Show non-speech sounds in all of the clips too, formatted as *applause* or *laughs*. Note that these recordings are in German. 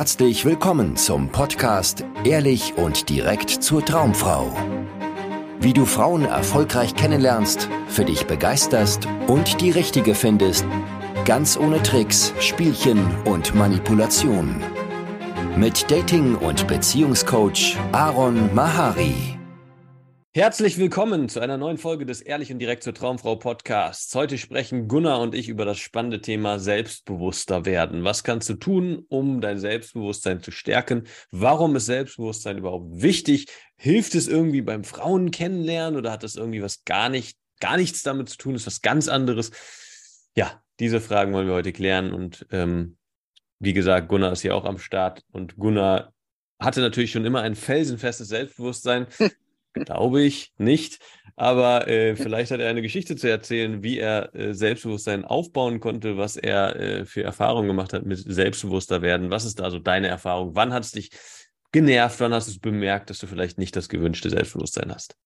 herzlich willkommen zum Podcast Ehrlich und direkt zur Traumfrau. Wie du Frauen erfolgreich kennenlernst, für dich begeisterst und die richtige findest, ganz ohne Tricks, Spielchen und Manipulation. Mit Dating- und Beziehungscoach Aaron Mahari. Herzlich willkommen zu einer neuen Folge des Ehrlich und direkt zur Traumfrau Podcasts. Heute sprechen Gunnar und ich über das spannende Thema Selbstbewusster werden. Was kannst du tun, um dein Selbstbewusstsein zu stärken? Warum ist Selbstbewusstsein überhaupt wichtig? Hilft es irgendwie beim Frauen kennenlernen oder hat das irgendwie was gar nicht, gar nichts damit zu tun? Ist was ganz anderes? Ja, diese Fragen wollen wir heute klären und ähm, wie gesagt, Gunnar ist hier auch am Start und Gunnar hatte natürlich schon immer ein felsenfestes Selbstbewusstsein. *laughs* Glaube ich nicht. Aber äh, vielleicht hat er eine Geschichte zu erzählen, wie er äh, Selbstbewusstsein aufbauen konnte, was er äh, für Erfahrungen gemacht hat mit selbstbewusster werden. Was ist da so deine Erfahrung? Wann hat es dich genervt? Wann hast du es bemerkt, dass du vielleicht nicht das gewünschte Selbstbewusstsein hast?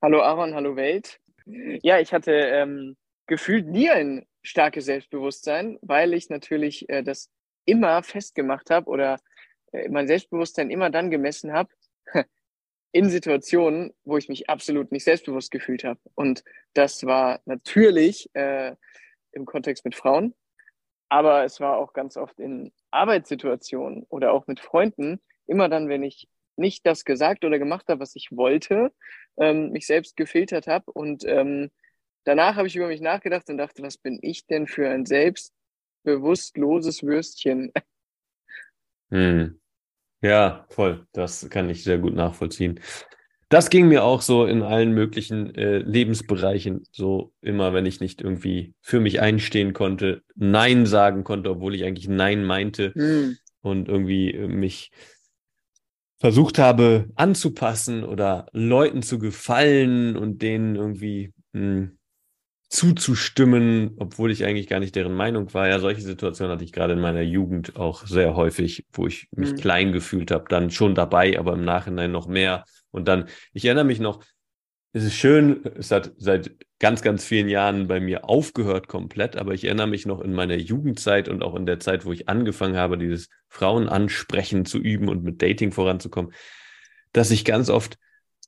Hallo Aaron, hallo Welt. Ja, ich hatte ähm, gefühlt nie ein starkes Selbstbewusstsein, weil ich natürlich äh, das immer festgemacht habe oder äh, mein Selbstbewusstsein immer dann gemessen habe, *laughs* in Situationen, wo ich mich absolut nicht selbstbewusst gefühlt habe. Und das war natürlich äh, im Kontext mit Frauen, aber es war auch ganz oft in Arbeitssituationen oder auch mit Freunden, immer dann, wenn ich nicht das gesagt oder gemacht habe, was ich wollte, ähm, mich selbst gefiltert habe. Und ähm, danach habe ich über mich nachgedacht und dachte, was bin ich denn für ein selbstbewusstloses Würstchen? Hm. Ja, voll. Das kann ich sehr gut nachvollziehen. Das ging mir auch so in allen möglichen äh, Lebensbereichen so immer, wenn ich nicht irgendwie für mich einstehen konnte, Nein sagen konnte, obwohl ich eigentlich Nein meinte Hm. und irgendwie äh, mich versucht habe anzupassen oder Leuten zu gefallen und denen irgendwie mh, zuzustimmen, obwohl ich eigentlich gar nicht deren Meinung war. Ja, solche Situationen hatte ich gerade in meiner Jugend auch sehr häufig, wo ich mich Mhm. klein gefühlt habe, dann schon dabei, aber im Nachhinein noch mehr. Und dann, ich erinnere mich noch, es ist schön, es hat seit ganz, ganz vielen Jahren bei mir aufgehört komplett, aber ich erinnere mich noch in meiner Jugendzeit und auch in der Zeit, wo ich angefangen habe, dieses Frauenansprechen zu üben und mit Dating voranzukommen, dass ich ganz oft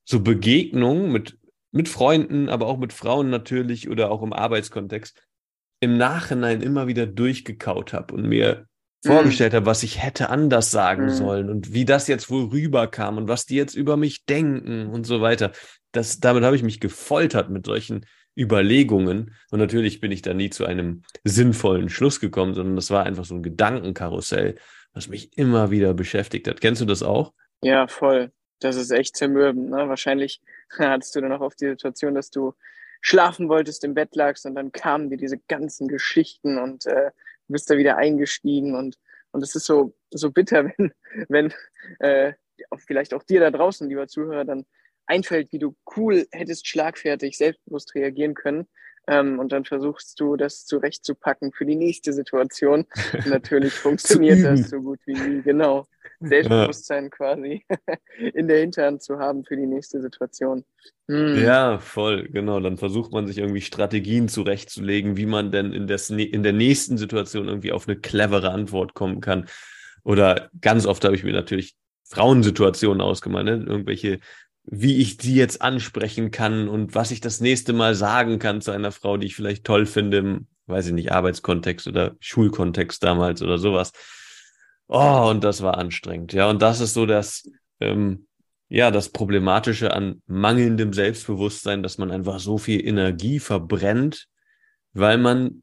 so Begegnungen mit, mit Freunden, aber auch mit Frauen natürlich oder auch im Arbeitskontext im Nachhinein immer wieder durchgekaut habe und mir Mhm. vorgestellt habe, was ich hätte anders sagen Mhm. sollen und wie das jetzt wohl rüberkam und was die jetzt über mich denken und so weiter. Das, damit habe ich mich gefoltert mit solchen Überlegungen. Und natürlich bin ich da nie zu einem sinnvollen Schluss gekommen, sondern das war einfach so ein Gedankenkarussell, was mich immer wieder beschäftigt hat. Kennst du das auch? Ja, voll. Das ist echt zermürbend. Ne? Wahrscheinlich *laughs* hattest du dann auch oft die Situation, dass du schlafen wolltest, im Bett lagst und dann kamen dir diese ganzen Geschichten und äh, bist da wieder eingestiegen und und es ist so so bitter, *laughs* wenn wenn äh, vielleicht auch dir da draußen, lieber Zuhörer, dann einfällt, wie du cool hättest schlagfertig, selbstbewusst reagieren können. Ähm, und dann versuchst du, das zurechtzupacken für die nächste Situation. *laughs* Und natürlich funktioniert das so gut wie nie. Genau. Selbstbewusstsein quasi *laughs* in der Hinterhand zu haben für die nächste Situation. Hm. Ja, voll, genau. Dann versucht man sich irgendwie Strategien zurechtzulegen, wie man denn in, das, in der nächsten Situation irgendwie auf eine clevere Antwort kommen kann. Oder ganz oft habe ich mir natürlich Frauensituationen ausgemalt, ne? irgendwelche, wie ich die jetzt ansprechen kann und was ich das nächste Mal sagen kann zu einer Frau, die ich vielleicht toll finde, im, weiß ich nicht, Arbeitskontext oder Schulkontext damals oder sowas. Oh, und das war anstrengend. Ja, und das ist so das, ähm, ja, das Problematische an mangelndem Selbstbewusstsein, dass man einfach so viel Energie verbrennt, weil man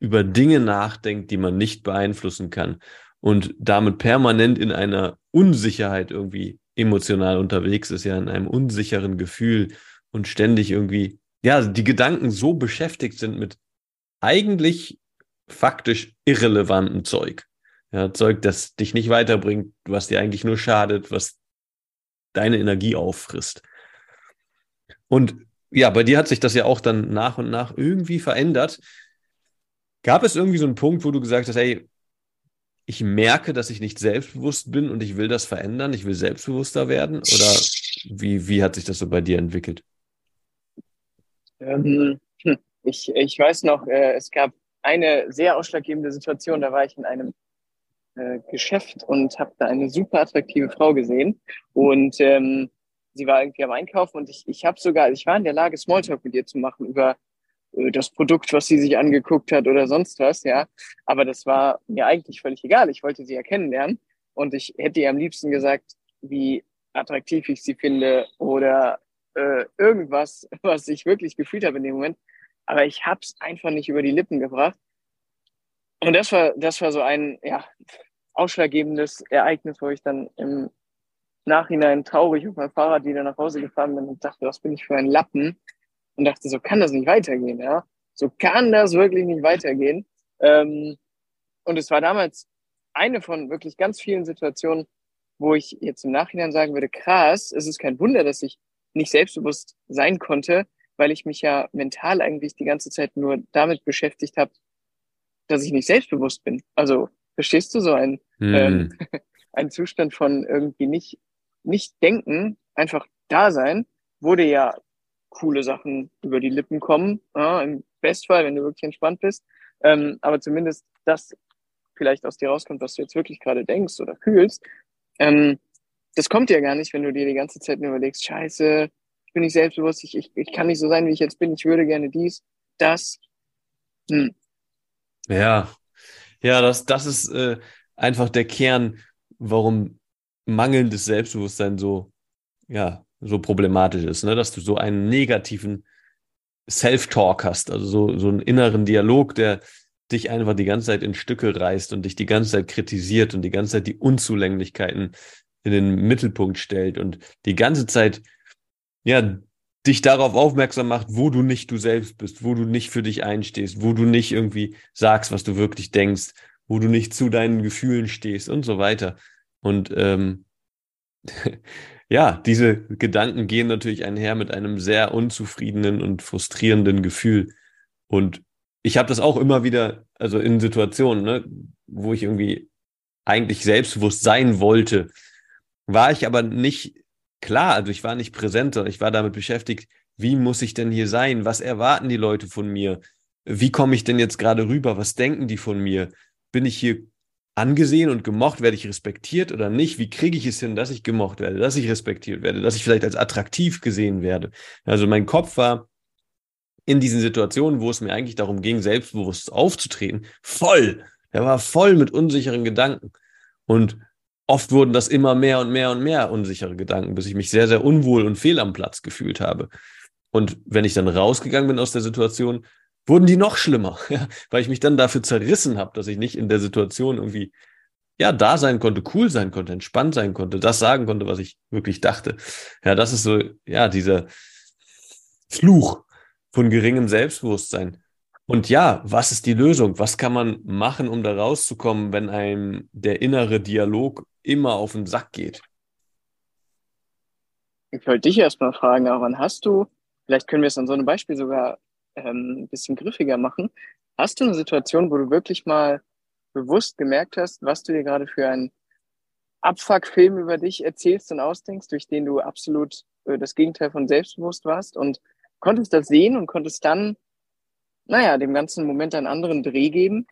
über Dinge nachdenkt, die man nicht beeinflussen kann und damit permanent in einer Unsicherheit irgendwie emotional unterwegs ist, ja, in einem unsicheren Gefühl und ständig irgendwie, ja, die Gedanken so beschäftigt sind mit eigentlich faktisch irrelevantem Zeug. Ja, Zeug, das dich nicht weiterbringt, was dir eigentlich nur schadet, was deine Energie auffrisst. Und ja, bei dir hat sich das ja auch dann nach und nach irgendwie verändert. Gab es irgendwie so einen Punkt, wo du gesagt hast, hey, ich merke, dass ich nicht selbstbewusst bin und ich will das verändern, ich will selbstbewusster werden? Oder wie, wie hat sich das so bei dir entwickelt? Ähm, hm, ich, ich weiß noch, äh, es gab eine sehr ausschlaggebende Situation, da war ich in einem äh, Geschäft und habe da eine super attraktive Frau gesehen. Und ähm, sie war irgendwie am Einkaufen und ich, ich habe sogar, ich war in der Lage, Smalltalk mit ihr zu machen über das Produkt, was sie sich angeguckt hat oder sonst was, ja. Aber das war mir eigentlich völlig egal. Ich wollte sie ja kennenlernen und ich hätte ihr am liebsten gesagt, wie attraktiv ich sie finde oder äh, irgendwas, *laughs* was ich wirklich gefühlt habe in dem Moment. Aber ich habe es einfach nicht über die Lippen gebracht. Und das war, das war so ein ja, ausschlaggebendes Ereignis, wo ich dann im Nachhinein traurig auf meinem Fahrrad wieder nach Hause gefahren bin und dachte, was bin ich für ein Lappen? Und dachte, so kann das nicht weitergehen, ja. So kann das wirklich nicht weitergehen. Ähm, und es war damals eine von wirklich ganz vielen Situationen, wo ich jetzt im Nachhinein sagen würde, krass, es ist kein Wunder, dass ich nicht selbstbewusst sein konnte, weil ich mich ja mental eigentlich die ganze Zeit nur damit beschäftigt habe, dass ich nicht selbstbewusst bin. Also verstehst du so ein, hm. ähm, *laughs* ein Zustand von irgendwie nicht, nicht denken, einfach da sein, wurde ja coole Sachen über die Lippen kommen, ja, im Bestfall, wenn du wirklich entspannt bist. Ähm, aber zumindest das vielleicht aus dir rauskommt, was du jetzt wirklich gerade denkst oder fühlst, ähm, das kommt ja gar nicht, wenn du dir die ganze Zeit nur überlegst, scheiße, ich bin nicht selbstbewusst, ich, ich, ich kann nicht so sein, wie ich jetzt bin, ich würde gerne dies, das. Hm. Ja, ja, das, das ist äh, einfach der Kern, warum mangelndes Selbstbewusstsein so, ja, so problematisch ist, ne? dass du so einen negativen Self-Talk hast, also so, so einen inneren Dialog, der dich einfach die ganze Zeit in Stücke reißt und dich die ganze Zeit kritisiert und die ganze Zeit die Unzulänglichkeiten in den Mittelpunkt stellt und die ganze Zeit, ja, dich darauf aufmerksam macht, wo du nicht du selbst bist, wo du nicht für dich einstehst, wo du nicht irgendwie sagst, was du wirklich denkst, wo du nicht zu deinen Gefühlen stehst und so weiter. Und ähm, *laughs* ja, diese Gedanken gehen natürlich einher mit einem sehr unzufriedenen und frustrierenden Gefühl. Und ich habe das auch immer wieder, also in Situationen, ne, wo ich irgendwie eigentlich selbstbewusst sein wollte, war ich aber nicht klar, also ich war nicht präsent, sondern ich war damit beschäftigt, wie muss ich denn hier sein? Was erwarten die Leute von mir? Wie komme ich denn jetzt gerade rüber? Was denken die von mir? Bin ich hier angesehen und gemocht? Werde ich respektiert oder nicht? Wie kriege ich es hin, dass ich gemocht werde, dass ich respektiert werde, dass ich vielleicht als attraktiv gesehen werde? Also mein Kopf war in diesen Situationen, wo es mir eigentlich darum ging, selbstbewusst aufzutreten, voll. Er war voll mit unsicheren Gedanken. Und oft wurden das immer mehr und mehr und mehr unsichere Gedanken, bis ich mich sehr, sehr unwohl und fehl am Platz gefühlt habe. Und wenn ich dann rausgegangen bin aus der Situation, wurden die noch schlimmer, *laughs* ja, weil ich mich dann dafür zerrissen habe, dass ich nicht in der Situation irgendwie ja da sein konnte, cool sein konnte, entspannt sein konnte, das sagen konnte, was ich wirklich dachte. Ja, das ist so ja dieser Fluch, von geringem Selbstbewusstsein. Und ja, was ist die Lösung? Was kann man machen, um da rauszukommen, wenn einem der innere Dialog immer auf den Sack geht? Ich wollte dich erstmal fragen, aber wann hast du, vielleicht können wir es an so einem Beispiel sogar ähm, ein bisschen griffiger machen, hast du eine Situation, wo du wirklich mal bewusst gemerkt hast, was du dir gerade für einen Abfuck-Film über dich erzählst und ausdenkst, durch den du absolut äh, das Gegenteil von selbstbewusst warst und konntest das sehen und konntest dann, naja, dem ganzen Moment einen anderen Dreh geben?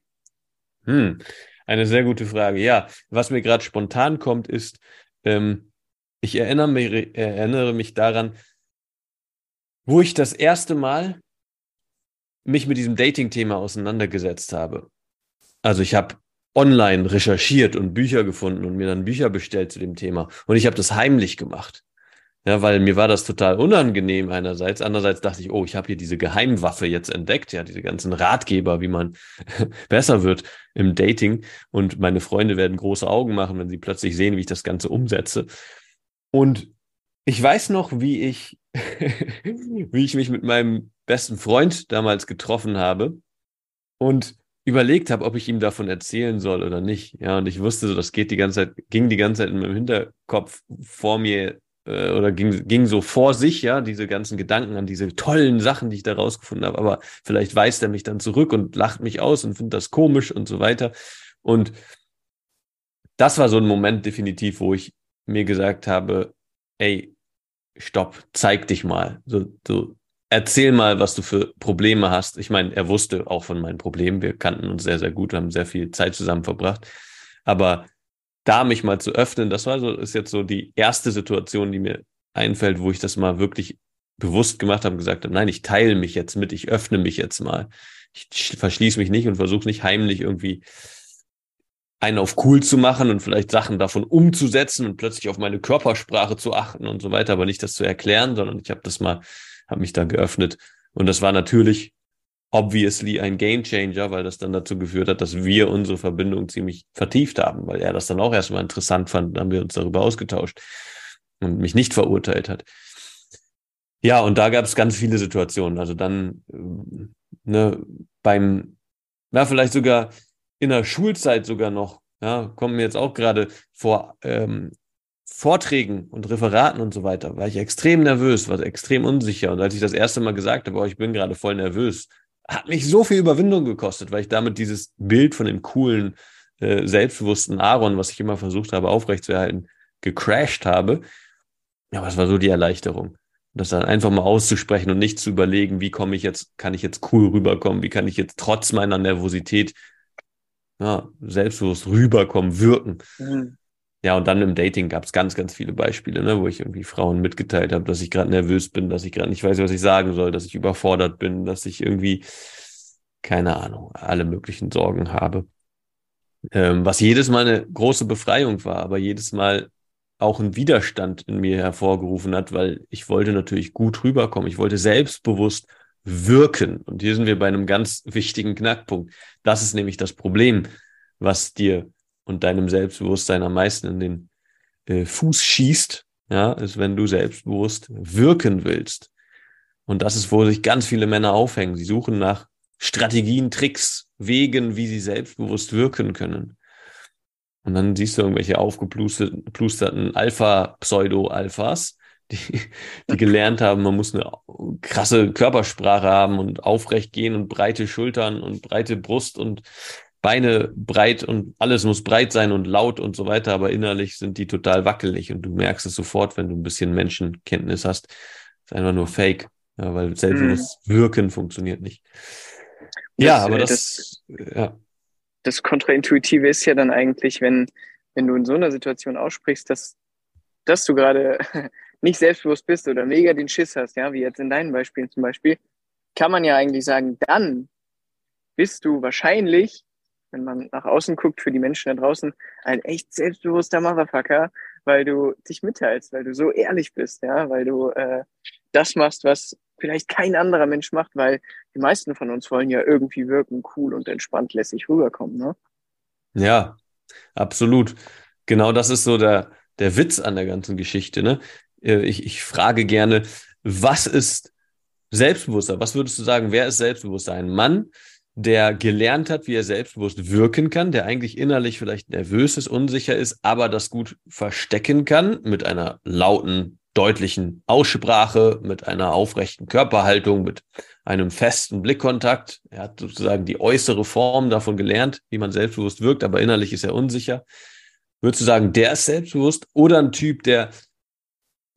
Hm, eine sehr gute Frage. Ja, was mir gerade spontan kommt, ist, ähm, ich erinnere mich, erinnere mich daran, wo ich das erste Mal mich mit diesem Dating-Thema auseinandergesetzt habe. Also ich habe online recherchiert und Bücher gefunden und mir dann Bücher bestellt zu dem Thema. Und ich habe das heimlich gemacht. Ja, weil mir war das total unangenehm einerseits. Andererseits dachte ich, oh, ich habe hier diese Geheimwaffe jetzt entdeckt, ja, diese ganzen Ratgeber, wie man *laughs* besser wird im Dating. Und meine Freunde werden große Augen machen, wenn sie plötzlich sehen, wie ich das Ganze umsetze. Und ich weiß noch, wie ich, *laughs* wie ich mich mit meinem besten Freund damals getroffen habe und überlegt habe, ob ich ihm davon erzählen soll oder nicht. Ja, und ich wusste so, das geht die ganze Zeit, ging die ganze Zeit in meinem Hinterkopf vor mir äh, oder ging, ging so vor sich, ja, diese ganzen Gedanken an diese tollen Sachen, die ich da rausgefunden habe, aber vielleicht weist er mich dann zurück und lacht mich aus und findet das komisch und so weiter. Und das war so ein Moment definitiv, wo ich mir gesagt habe, ey, stopp, zeig dich mal. So, so, erzähl mal, was du für Probleme hast. Ich meine, er wusste auch von meinen Problemen. Wir kannten uns sehr, sehr gut, haben sehr viel Zeit zusammen verbracht. Aber da mich mal zu öffnen, das war so, ist jetzt so die erste Situation, die mir einfällt, wo ich das mal wirklich bewusst gemacht habe, gesagt habe, nein, ich teile mich jetzt mit, ich öffne mich jetzt mal. Ich verschließe mich nicht und versuche nicht heimlich irgendwie einen auf cool zu machen und vielleicht Sachen davon umzusetzen und plötzlich auf meine Körpersprache zu achten und so weiter, aber nicht das zu erklären, sondern ich habe das mal, habe mich da geöffnet. Und das war natürlich obviously ein Game Changer, weil das dann dazu geführt hat, dass wir unsere Verbindung ziemlich vertieft haben, weil er das dann auch erstmal interessant fand, dann haben wir uns darüber ausgetauscht und mich nicht verurteilt hat. Ja, und da gab es ganz viele Situationen. Also dann äh, ne, beim, na, vielleicht sogar in der Schulzeit sogar noch, ja, kommen mir jetzt auch gerade vor ähm, Vorträgen und Referaten und so weiter, war ich extrem nervös, war extrem unsicher. Und als ich das erste Mal gesagt habe, oh, ich bin gerade voll nervös, hat mich so viel Überwindung gekostet, weil ich damit dieses Bild von dem coolen, äh, selbstbewussten Aaron, was ich immer versucht habe aufrechtzuerhalten, gecrashed habe. Ja, aber es war so die Erleichterung. Das dann einfach mal auszusprechen und nicht zu überlegen, wie komme ich jetzt, kann ich jetzt cool rüberkommen, wie kann ich jetzt trotz meiner Nervosität ja, selbstbewusst rüberkommen, wirken. Mhm. Ja, und dann im Dating gab es ganz, ganz viele Beispiele, ne, wo ich irgendwie Frauen mitgeteilt habe, dass ich gerade nervös bin, dass ich gerade nicht weiß, was ich sagen soll, dass ich überfordert bin, dass ich irgendwie, keine Ahnung, alle möglichen Sorgen habe. Ähm, was jedes Mal eine große Befreiung war, aber jedes Mal auch einen Widerstand in mir hervorgerufen hat, weil ich wollte natürlich gut rüberkommen. Ich wollte selbstbewusst wirken. Und hier sind wir bei einem ganz wichtigen Knackpunkt. Das ist nämlich das Problem, was dir und deinem Selbstbewusstsein am meisten in den äh, Fuß schießt, ja, ist, wenn du selbstbewusst wirken willst. Und das ist, wo sich ganz viele Männer aufhängen. Sie suchen nach Strategien, Tricks, Wegen, wie sie selbstbewusst wirken können. Und dann siehst du irgendwelche aufgeplusterten Alpha-Pseudo-Alphas, *laughs* die, die gelernt haben, man muss eine krasse Körpersprache haben und aufrecht gehen und breite Schultern und breite Brust und Beine breit und alles muss breit sein und laut und so weiter, aber innerlich sind die total wackelig und du merkst es sofort, wenn du ein bisschen Menschenkenntnis hast. ist einfach nur Fake, ja, weil selbstbewusst hm. wirken funktioniert nicht. Ja, das, aber das, das, ja. Das Kontraintuitive ist ja dann eigentlich, wenn, wenn du in so einer Situation aussprichst, dass, dass du gerade *laughs* nicht selbstbewusst bist oder mega den Schiss hast, ja, wie jetzt in deinen Beispielen zum Beispiel, kann man ja eigentlich sagen, dann bist du wahrscheinlich, wenn man nach außen guckt, für die Menschen da draußen, ein echt selbstbewusster Motherfucker, weil du dich mitteilst, weil du so ehrlich bist, ja, weil du äh, das machst, was vielleicht kein anderer Mensch macht, weil die meisten von uns wollen ja irgendwie wirken, cool und entspannt lässig rüberkommen, ne? Ja, absolut. Genau das ist so der, der Witz an der ganzen Geschichte, ne? Äh, ich, ich frage gerne, was ist selbstbewusster? Was würdest du sagen, wer ist selbstbewusster? Ein Mann, der gelernt hat, wie er selbstbewusst wirken kann, der eigentlich innerlich vielleicht nervös ist, unsicher ist, aber das gut verstecken kann mit einer lauten, deutlichen Aussprache, mit einer aufrechten Körperhaltung, mit einem festen Blickkontakt. Er hat sozusagen die äußere Form davon gelernt, wie man selbstbewusst wirkt, aber innerlich ist er unsicher. Würdest du sagen, der ist selbstbewusst oder ein Typ, der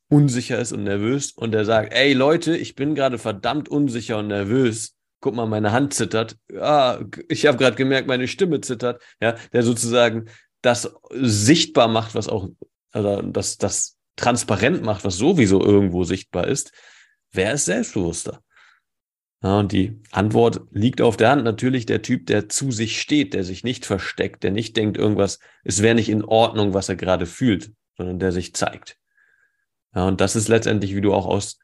unsicher ist und nervös und der sagt, ey Leute, ich bin gerade verdammt unsicher und nervös. Guck mal, meine Hand zittert. Ja, ich habe gerade gemerkt, meine Stimme zittert. Ja, der sozusagen das sichtbar macht, was auch, oder das, das transparent macht, was sowieso irgendwo sichtbar ist. Wer ist selbstbewusster? Ja, und die Antwort liegt auf der Hand. Natürlich der Typ, der zu sich steht, der sich nicht versteckt, der nicht denkt, irgendwas, es wäre nicht in Ordnung, was er gerade fühlt, sondern der sich zeigt. Ja, und das ist letztendlich, wie du auch aus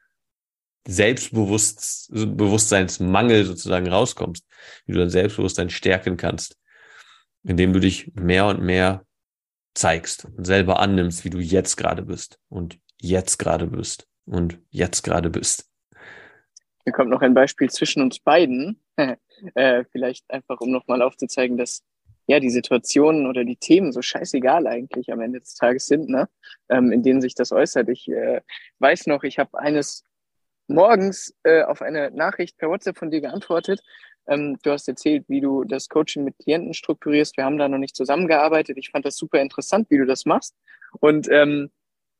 Selbstbewusstseinsmangel sozusagen rauskommst, wie du dein Selbstbewusstsein stärken kannst, indem du dich mehr und mehr zeigst und selber annimmst, wie du jetzt gerade bist und jetzt gerade bist und jetzt gerade bist. Hier kommt noch ein Beispiel zwischen uns beiden, *laughs* äh, vielleicht einfach, um nochmal aufzuzeigen, dass ja, die Situationen oder die Themen so scheißegal eigentlich am Ende des Tages sind, ne? ähm, in denen sich das äußert. Ich äh, weiß noch, ich habe eines morgens äh, auf eine Nachricht per WhatsApp von dir geantwortet. Ähm, du hast erzählt, wie du das Coaching mit Klienten strukturierst. Wir haben da noch nicht zusammengearbeitet. Ich fand das super interessant, wie du das machst. Und ähm,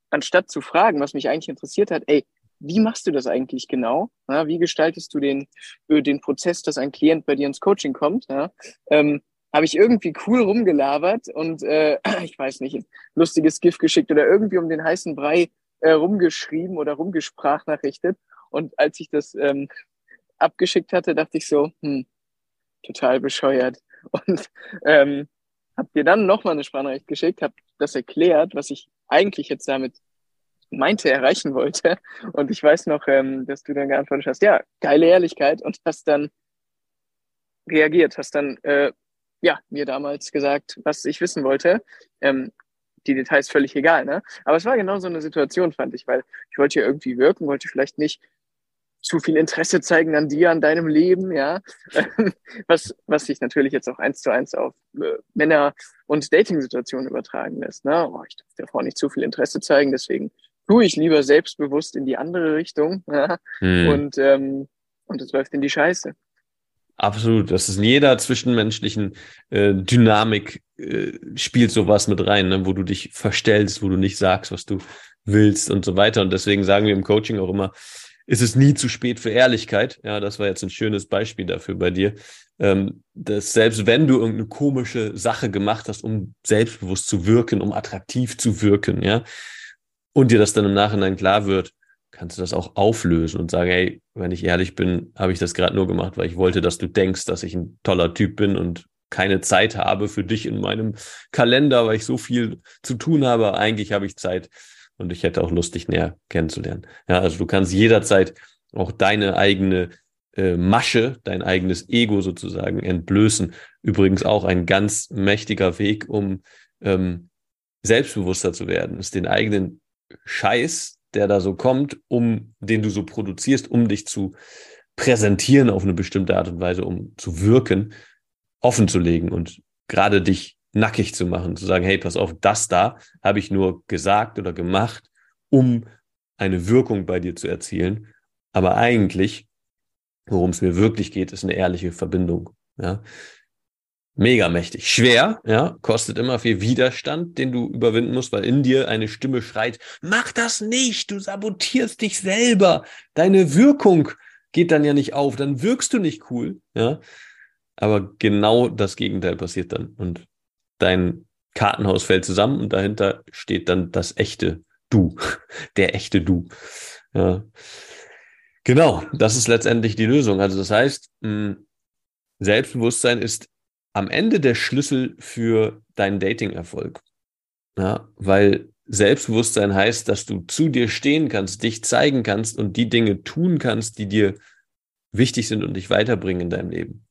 anstatt zu fragen, was mich eigentlich interessiert hat, ey, wie machst du das eigentlich genau? Ja, wie gestaltest du den, den Prozess, dass ein Klient bei dir ins Coaching kommt? Ja? Ähm, habe ich irgendwie cool rumgelabert und äh, *clears throat* ich weiß nicht, lustiges Gift geschickt oder irgendwie um den heißen Brei äh, rumgeschrieben oder rumgesprachnachrichtet. Und als ich das ähm, abgeschickt hatte, dachte ich so, hm, total bescheuert. *laughs* Und ähm, habe dir dann nochmal eine Sprachnachricht geschickt, habe das erklärt, was ich eigentlich jetzt damit meinte, erreichen wollte. Und ich weiß noch, ähm, dass du dann geantwortet hast, ja, geile Ehrlichkeit und hast dann reagiert, hast dann äh, ja mir damals gesagt, was ich wissen wollte. Ähm, die Details völlig egal, ne? Aber es war genau so eine Situation, fand ich, weil ich wollte ja irgendwie wirken, wollte vielleicht nicht zu viel Interesse zeigen an dir, an deinem Leben, ja. was, was sich natürlich jetzt auch eins zu eins auf äh, Männer- und Dating-Situationen übertragen lässt. Ne? Oh, ich darf der Frau nicht zu viel Interesse zeigen, deswegen tue ich lieber selbstbewusst in die andere Richtung. Ja? Hm. Und, ähm, und es läuft in die Scheiße. Absolut. Das ist in jeder zwischenmenschlichen äh, Dynamik äh, spielt sowas mit rein, ne? wo du dich verstellst, wo du nicht sagst, was du willst und so weiter. Und deswegen sagen wir im Coaching auch immer, ist es nie zu spät für Ehrlichkeit. Ja, das war jetzt ein schönes Beispiel dafür bei dir. Ähm, dass selbst wenn du irgendeine komische Sache gemacht hast, um selbstbewusst zu wirken, um attraktiv zu wirken, ja, und dir das dann im Nachhinein klar wird, kannst du das auch auflösen und sagen, hey, wenn ich ehrlich bin, habe ich das gerade nur gemacht, weil ich wollte, dass du denkst, dass ich ein toller Typ bin und keine Zeit habe für dich in meinem Kalender, weil ich so viel zu tun habe. Eigentlich habe ich Zeit und ich hätte auch Lust, dich näher kennenzulernen. Ja, also du kannst jederzeit auch deine eigene äh, Masche, dein eigenes Ego sozusagen entblößen. Übrigens auch ein ganz mächtiger Weg, um ähm, selbstbewusster zu werden, ist den eigenen Scheiß, der da so kommt, um den du so produzierst, um dich zu präsentieren auf eine bestimmte Art und Weise, um zu wirken, offen zu legen und gerade dich nackig zu machen, zu sagen, hey, pass auf, das da habe ich nur gesagt oder gemacht, um eine Wirkung bei dir zu erzielen. Aber eigentlich, worum es mir wirklich geht, ist eine ehrliche Verbindung. Ja, mega mächtig. Schwer, ja, kostet immer viel Widerstand, den du überwinden musst, weil in dir eine Stimme schreit, mach das nicht, du sabotierst dich selber. Deine Wirkung geht dann ja nicht auf, dann wirkst du nicht cool, ja. Aber genau das Gegenteil passiert dann und dein Kartenhaus fällt zusammen und dahinter steht dann das echte Du, *laughs* der echte Du. Ja. Genau, das ist letztendlich die Lösung. Also das heißt, Selbstbewusstsein ist am Ende der Schlüssel für deinen Dating-Erfolg. Ja, weil Selbstbewusstsein heißt, dass du zu dir stehen kannst, dich zeigen kannst und die Dinge tun kannst, die dir wichtig sind und dich weiterbringen in deinem Leben.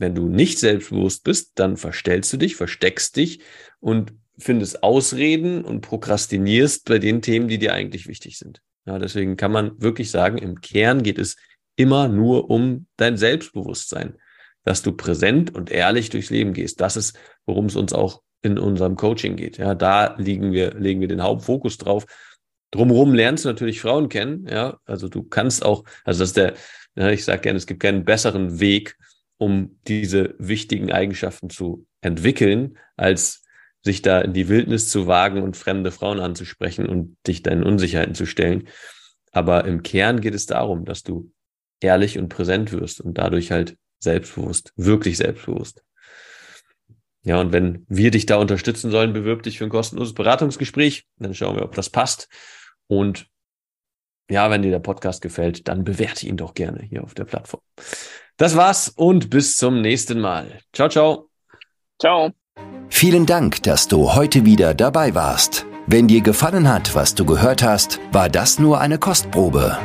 Wenn du nicht selbstbewusst bist, dann verstellst du dich, versteckst dich und findest Ausreden und prokrastinierst bei den Themen, die dir eigentlich wichtig sind. Ja, deswegen kann man wirklich sagen, im Kern geht es immer nur um dein Selbstbewusstsein dass du präsent und ehrlich durchs Leben gehst. Das ist, worum es uns auch in unserem Coaching geht. Ja, da liegen wir, legen wir den Hauptfokus drauf. Drumherum lernst du natürlich Frauen kennen. Ja, also du kannst auch, also das ist der, ja, ich sage gerne, es gibt keinen besseren Weg, um diese wichtigen Eigenschaften zu entwickeln, als sich da in die Wildnis zu wagen und fremde Frauen anzusprechen und dich deinen Unsicherheiten zu stellen. Aber im Kern geht es darum, dass du ehrlich und präsent wirst und dadurch halt selbstbewusst, wirklich selbstbewusst. Ja, und wenn wir dich da unterstützen sollen, bewirb dich für ein kostenloses Beratungsgespräch. Dann schauen wir, ob das passt. Und ja, wenn dir der Podcast gefällt, dann bewerte ihn doch gerne hier auf der Plattform. Das war's und bis zum nächsten Mal. Ciao, ciao. Ciao. Vielen Dank, dass du heute wieder dabei warst. Wenn dir gefallen hat, was du gehört hast, war das nur eine Kostprobe.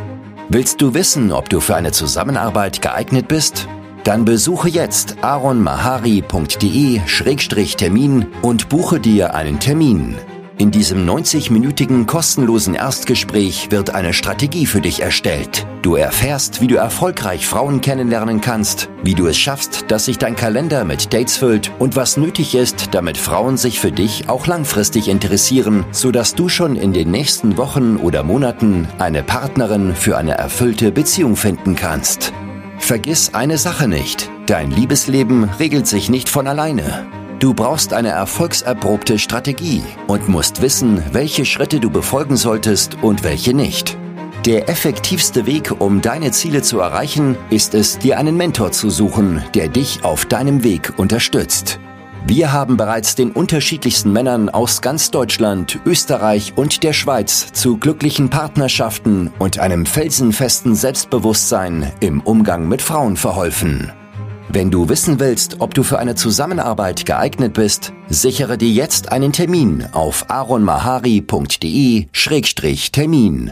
Willst du wissen, ob du für eine Zusammenarbeit geeignet bist? Dann besuche jetzt aronmahari.de-termin und buche dir einen Termin. In diesem 90-minütigen kostenlosen Erstgespräch wird eine Strategie für dich erstellt. Du erfährst, wie du erfolgreich Frauen kennenlernen kannst, wie du es schaffst, dass sich dein Kalender mit Dates füllt und was nötig ist, damit Frauen sich für dich auch langfristig interessieren, sodass du schon in den nächsten Wochen oder Monaten eine Partnerin für eine erfüllte Beziehung finden kannst. Vergiss eine Sache nicht. Dein Liebesleben regelt sich nicht von alleine. Du brauchst eine erfolgserprobte Strategie und musst wissen, welche Schritte du befolgen solltest und welche nicht. Der effektivste Weg, um deine Ziele zu erreichen, ist es, dir einen Mentor zu suchen, der dich auf deinem Weg unterstützt. Wir haben bereits den unterschiedlichsten Männern aus ganz Deutschland, Österreich und der Schweiz zu glücklichen Partnerschaften und einem felsenfesten Selbstbewusstsein im Umgang mit Frauen verholfen. Wenn du wissen willst, ob du für eine Zusammenarbeit geeignet bist, sichere dir jetzt einen Termin auf aronmahari.de-termin.